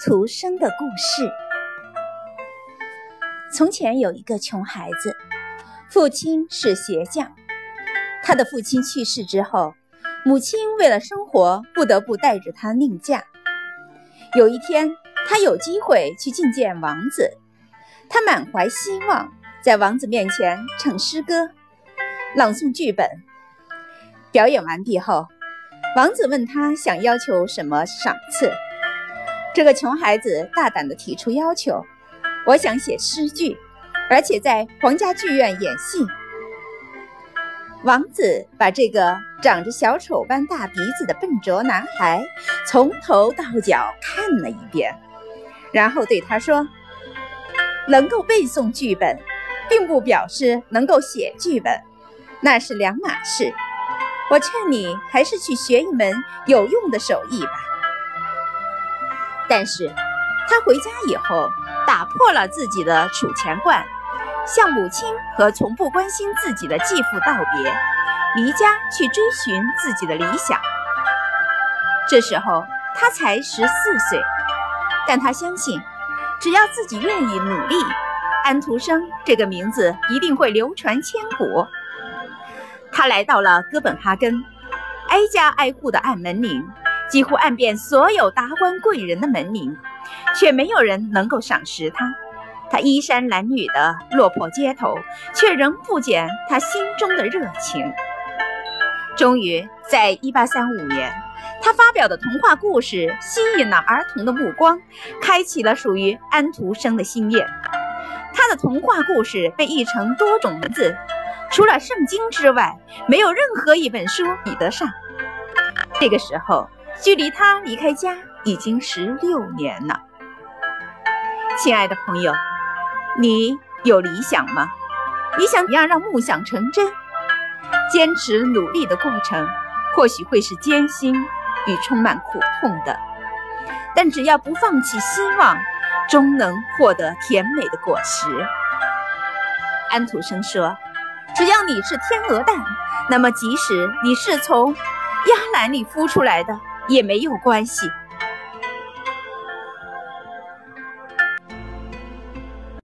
徒生的故事。从前有一个穷孩子，父亲是鞋匠。他的父亲去世之后，母亲为了生活，不得不带着他另嫁。有一天，他有机会去觐见王子，他满怀希望，在王子面前唱诗歌、朗诵剧本。表演完毕后，王子问他想要求什么赏赐。这个穷孩子大胆地提出要求：“我想写诗句，而且在皇家剧院演戏。”王子把这个长着小丑般大鼻子的笨拙男孩从头到脚看了一遍，然后对他说：“能够背诵剧本，并不表示能够写剧本，那是两码事。我劝你还是去学一门有用的手艺吧。”但是，他回家以后，打破了自己的储钱罐，向母亲和从不关心自己的继父道别，离家去追寻自己的理想。这时候他才十四岁，但他相信，只要自己愿意努力，安徒生这个名字一定会流传千古。他来到了哥本哈根，挨家挨户的按门铃。几乎按遍所有达官贵人的门铃，却没有人能够赏识他。他衣衫褴褛的落魄街头，却仍不减他心中的热情。终于，在1835年，他发表的童话故事吸引了儿童的目光，开启了属于安徒生的新页。他的童话故事被译成多种文字，除了圣经之外，没有任何一本书比得上。这个时候。距离他离开家已经十六年了，亲爱的朋友，你有理想吗？你想怎样让梦想成真？坚持努力的过程或许会是艰辛与充满苦痛的，但只要不放弃希望，终能获得甜美的果实。安徒生说：“只要你是天鹅蛋，那么即使你是从鸭卵里孵出来的。”也没有关系。